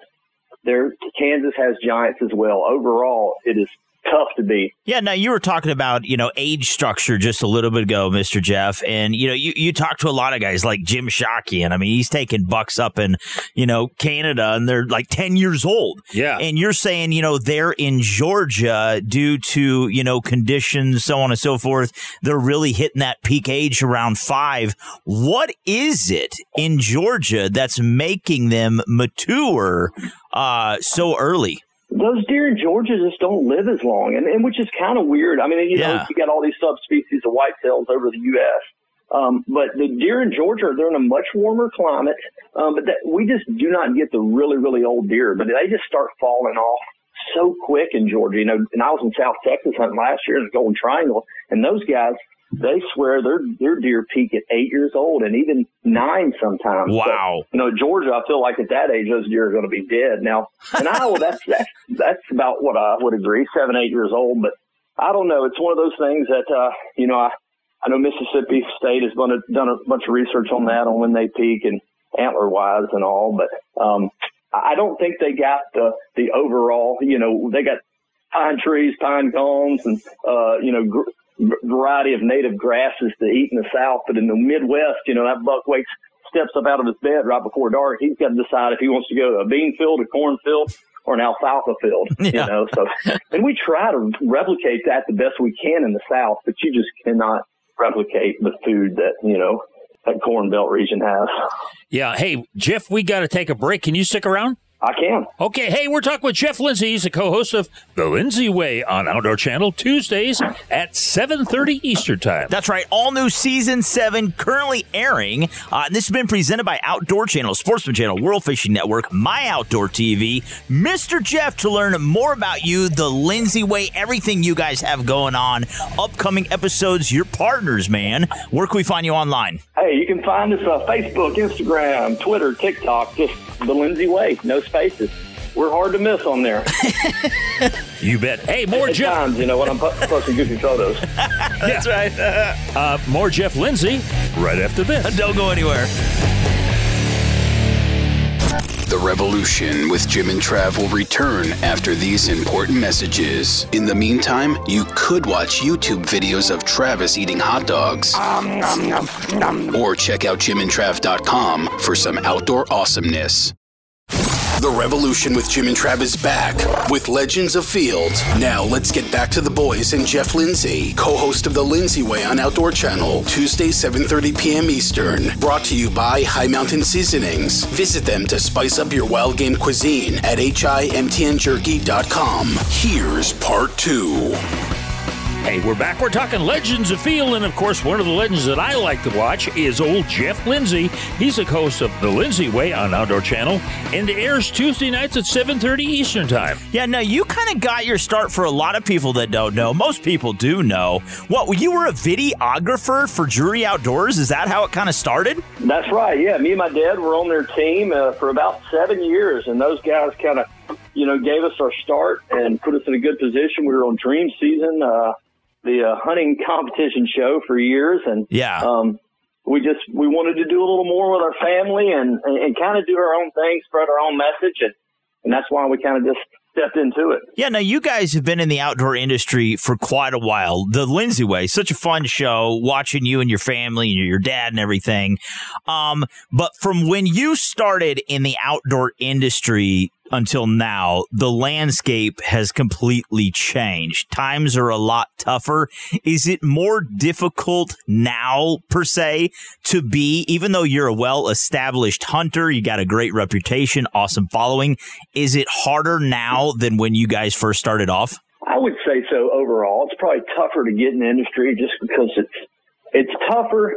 there, Kansas has giants as well. Overall, it is tough to beat. Yeah, now you were talking about, you know, age structure just a little bit ago, Mr. Jeff. And, you know, you, you talk to a lot of guys like Jim Shockey, and I mean, he's taking bucks up in, you know, Canada and they're like 10 years old. Yeah. And you're saying, you know, they're in Georgia due to, you know, conditions, so on and so forth. They're really hitting that peak age around five. What is it in Georgia that's making them mature uh, so early? Those deer in Georgia just don't live as long, and, and which is kind of weird. I mean, you know, you got all these subspecies of whitetails over the U.S., um, but the deer in Georgia they're in a much warmer climate. Um, but that, we just do not get the really really old deer, but they just start falling off so quick in Georgia. You know, and I was in South Texas hunting last year in the Golden Triangle, and those guys. They swear their their deer peak at eight years old and even nine sometimes. So, Wow. you know, Georgia, I feel like at that age, those deer are going to be dead. Now, in Iowa, that's, that's, that's about what I would agree, seven, eight years old. But I don't know. It's one of those things that, uh, you know, I, I know Mississippi State has done a, done a bunch of research on that, on when they peak and antler wise and all. But, um, I I don't think they got the, the overall, you know, they got pine trees, pine cones and, uh, you know, gr- variety of native grasses to eat in the South. But in the Midwest, you know, that buck wakes, steps up out of his bed right before dark. He's got to decide if he wants to go to a bean field, a corn field, or an alfalfa field, you know, so, and we try to replicate that the best we can in the South, but you just cannot replicate the food that, you know, that corn belt region has. Yeah. Hey, Jeff, we got to take a break. Can you stick around? I can. Okay. Hey, we're talking with Jeff Lindsay. He's the co-host of The Lindsay Way on Outdoor Channel Tuesdays at 7.30 Eastern Time. That's right. All new season seven currently airing. Uh, and this has been presented by Outdoor Channel, Sportsman Channel, World Fishing Network, My Outdoor TV, Mr. Jeff to learn more about you, the Lindsay Way, everything you guys have going on, upcoming episodes, your partners, man. Where can we find you online? Hey, you can find us on Facebook, Instagram, Twitter, TikTok, just the Lindsay Way, no spaces. We're hard to miss on there. You bet. Hey, more At Jeff. times, you know, when I'm po- posting goofy photos. That's right. uh, more Jeff Lindsay right after this. Don't go anywhere. The Revolution with Jim and Trav will return after these important messages. In the meantime, you could watch YouTube videos of Travis eating hot dogs. Or check out jimandtrav.com for some outdoor awesomeness. The Revolution with Jim and Trav is back with Legends Afield. Now let's get back to the boys and Jeff Lindsay, co-host of the Lindsay Way on Outdoor Channel, Tuesday 7:30 p.m. Eastern. Brought to you by High Mountain Seasonings. Visit them to spice up your wild game cuisine at himtnjerky.com. Here's part 2. Hey, we're back. We're talking Legends Afield, and of course, one of the legends that I like to watch is old Jeff Lindsay. He's the host of The Lindsay Way on Outdoor Channel, and it airs Tuesday nights at 7.30 Eastern Time. Yeah, now you kind of got your start for a lot of people that don't know. Most people do know. What, you were a videographer for Drury Outdoors? Is that how it kind of started? That's right. Yeah, me and my dad were on their team uh, for about seven years, and those guys kind of, you know, gave us our start and put us in a good position. We were on Dream Season, uh, the uh, hunting competition show for years, and Yeah. um, we just we wanted to do a little more with our family and and, and kind of do our own thing, spread our own message, and and that's why we kind of just stepped into it. Yeah, now you guys have been in the outdoor industry for quite a while. The Lindsay Way, such a fun show, watching you and your family and your dad and everything. Um, but from when you started in the outdoor industry until now, the landscape has completely changed. Times are a lot tougher. Is it more difficult now, per se, to be, even though you're a well established hunter, you got a great reputation, awesome following, is it harder now than when you guys first started off? I would say so overall. It's probably tougher to get in the industry just because it's it's tougher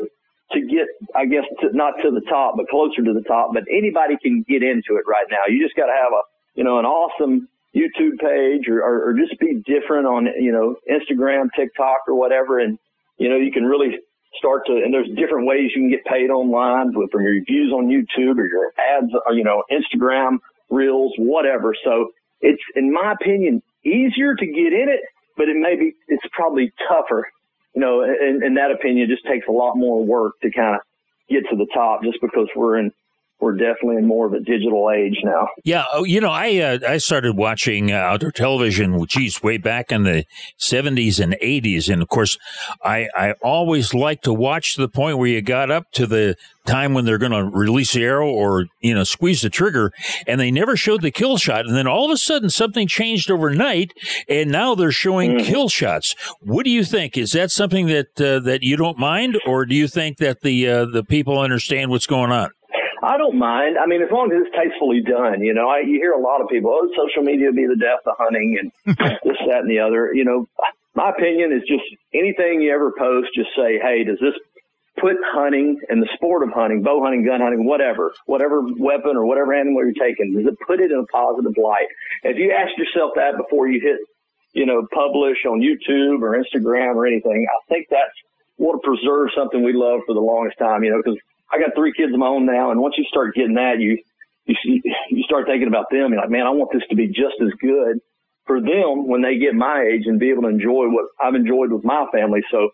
to get, I guess, to, not to the top, but closer to the top. But anybody can get into it right now. You just got to have a, you know, an awesome YouTube page or, or, or just be different on, you know, Instagram, TikTok or whatever. And, you know, you can really start to, and there's different ways you can get paid online from your views on YouTube or your ads, or, you know, Instagram reels, whatever. So it's, in my opinion, easier to get in it, but it may be, it's probably tougher. You know, in, in that opinion, just takes a lot more work to kind of get to the top just because we're in we're definitely in more of a digital age now. Yeah, oh, you know, I uh, I started watching uh, outdoor television, geez, way back in the seventies and eighties, and of course, I I always liked to watch to the point where you got up to the time when they're going to release the arrow or you know squeeze the trigger, and they never showed the kill shot, and then all of a sudden something changed overnight, and now they're showing mm-hmm. kill shots. What do you think? Is that something that uh, that you don't mind, or do you think that the uh, the people understand what's going on? I don't mind. I mean, as long as it's tastefully done, you know, I, you hear a lot of people, oh, social media be the death of hunting and this, that, and the other. You know, my opinion is just anything you ever post, just say, hey, does this put hunting and the sport of hunting, bow hunting, gun hunting, whatever, whatever weapon or whatever animal you're taking, does it put it in a positive light? If you ask yourself that before you hit, you know, publish on YouTube or Instagram or anything, I think that's what will preserve something we love for the longest time, you know, because I got three kids of my own now, and once you start getting that, you you see, you start thinking about them. You're like, man, I want this to be just as good for them when they get my age and be able to enjoy what I've enjoyed with my family. So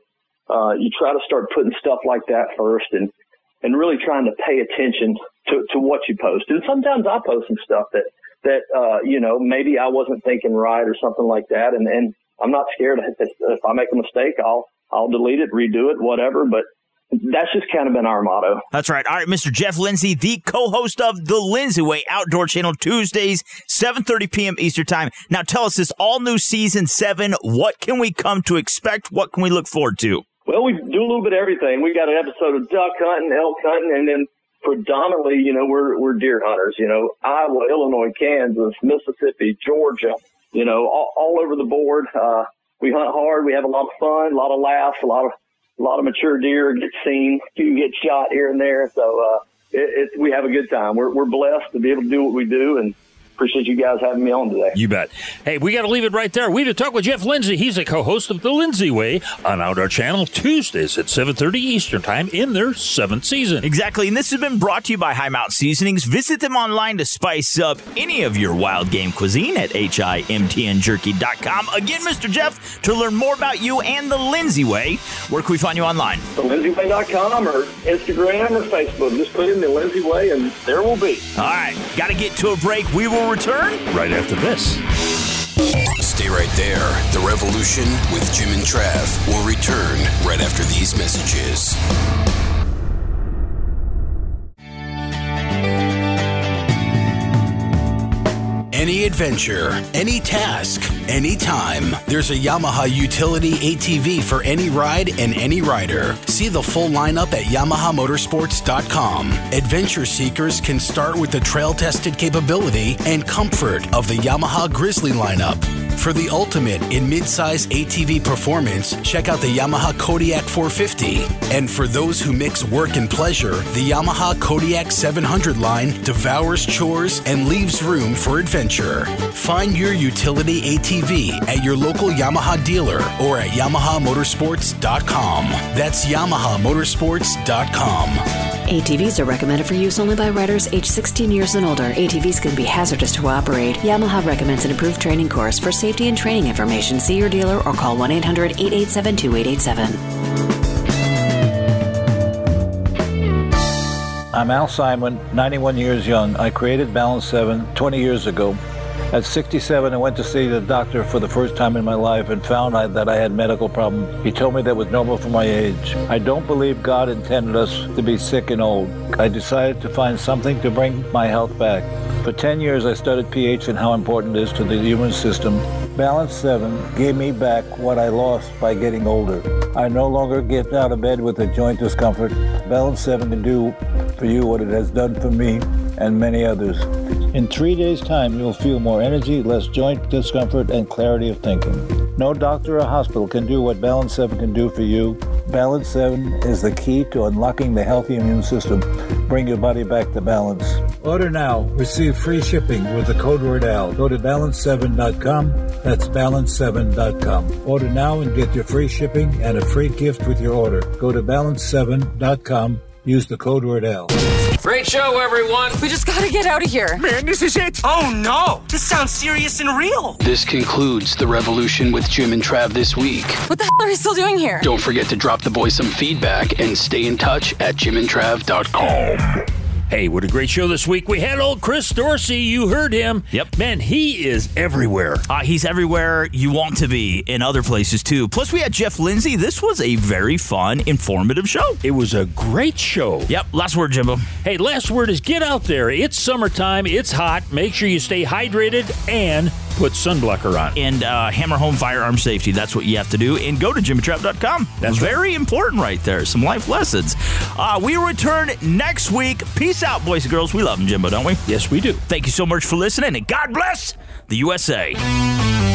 uh, you try to start putting stuff like that first, and and really trying to pay attention to to what you post. And sometimes I post some stuff that that uh, you know maybe I wasn't thinking right or something like that, and and I'm not scared if, if I make a mistake, I'll I'll delete it, redo it, whatever. But that's just kind of been our motto. That's right. All right, Mr. Jeff Lindsay, the co-host of the Lindsay Way Outdoor Channel Tuesdays, 7:30 p.m. Eastern Time. Now tell us this all new season 7, what can we come to expect? What can we look forward to? Well, we do a little bit of everything. We got an episode of duck hunting, elk hunting, and then predominantly, you know, we're we're deer hunters, you know, Iowa, Illinois, Kansas, Mississippi, Georgia, you know, all, all over the board. Uh, we hunt hard. We have a lot of fun, a lot of laughs, a lot of a lot of mature deer get seen, few get shot here and there. So uh, it, it, we have a good time. We're, we're blessed to be able to do what we do, and appreciate you guys having me on today. You bet. Hey, we got to leave it right there. We've talk with Jeff Lindsay. He's a co-host of The Lindsay Way on Outdoor Channel Tuesdays at 7.30 Eastern Time in their seventh season. Exactly, and this has been brought to you by High Mountain Seasonings. Visit them online to spice up any of your wild game cuisine at himtnjerky.com. Again, Mr. Jeff, to learn more about you and The Lindsay Way, where can we find you online? TheLindsayWay.com or Instagram or Facebook. Just put in The Lindsay Way and there we will be. All right, got to get to a break. We will return right after this. Stay right there. The Revolution with Jim and Trav will return right after these messages. Any adventure, any task, anytime. There's a Yamaha utility ATV for any ride and any rider. See the full lineup at YamahaMotorsports.com. Adventure seekers can start with the trail tested capability and comfort of the Yamaha Grizzly lineup. For the ultimate in midsize ATV performance, check out the Yamaha Kodiak 450. And for those who mix work and pleasure, the Yamaha Kodiak 700 line devours chores and leaves room for adventure. Find your utility ATV at your local Yamaha dealer or at YamahaMotorsports.com. That's YamahaMotorsports.com. ATVs are recommended for use only by riders age 16 years and older. ATVs can be hazardous to operate. Yamaha recommends an approved training course. For safety and training information, see your dealer or call 1 800 887 2887. I'm Al Simon, 91 years young. I created Balance 7 20 years ago. At 67, I went to see the doctor for the first time in my life and found that I had medical problems. He told me that was normal for my age. I don't believe God intended us to be sick and old. I decided to find something to bring my health back. For 10 years, I studied pH and how important it is to the human system. Balance 7 gave me back what I lost by getting older. I no longer get out of bed with a joint discomfort. Balance 7 can do for you what it has done for me and many others. In three days' time, you'll feel more energy, less joint discomfort, and clarity of thinking. No doctor or hospital can do what Balance 7 can do for you. Balance 7 is the key to unlocking the healthy immune system. Bring your body back to balance. Order now. Receive free shipping with the code word AL. Go to balance7.com. That's balance7.com. Order now and get your free shipping and a free gift with your order. Go to balance7.com. Use the code word AL. Great show, everyone. We just gotta get out of here. Man, this is it. Oh, no. This sounds serious and real. This concludes the revolution with Jim and Trav this week. What the hell are we still doing here? Don't forget to drop the boys some feedback and stay in touch at jimandtrav.com. Hey, what a great show this week. We had old Chris Dorsey. You heard him. Yep. Man, he is everywhere. Uh, he's everywhere you want to be in other places too. Plus, we had Jeff Lindsay. This was a very fun, informative show. It was a great show. Yep. Last word, Jimbo. Hey, last word is get out there. It's summertime. It's hot. Make sure you stay hydrated and put sunblocker on. And uh, hammer home firearm safety. That's what you have to do. And go to jimtrap.com. That's very right. important right there. Some life lessons. Uh, we return next week. Peace out, boys and girls. We love them, Jimbo, don't we? Yes, we do. Thank you so much for listening, and God bless the USA.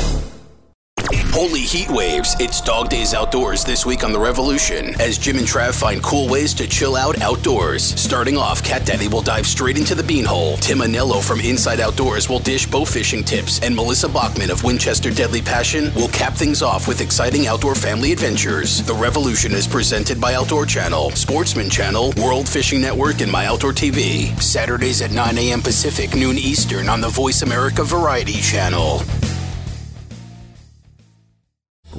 Holy heat waves. It's Dog Days Outdoors this week on The Revolution as Jim and Trav find cool ways to chill out outdoors. Starting off, Cat Daddy will dive straight into the beanhole. Tim Anello from Inside Outdoors will dish bow fishing tips, and Melissa Bachman of Winchester Deadly Passion will cap things off with exciting outdoor family adventures. The Revolution is presented by Outdoor Channel, Sportsman Channel, World Fishing Network, and My Outdoor TV. Saturdays at 9 a.m. Pacific, noon Eastern on the Voice America Variety Channel.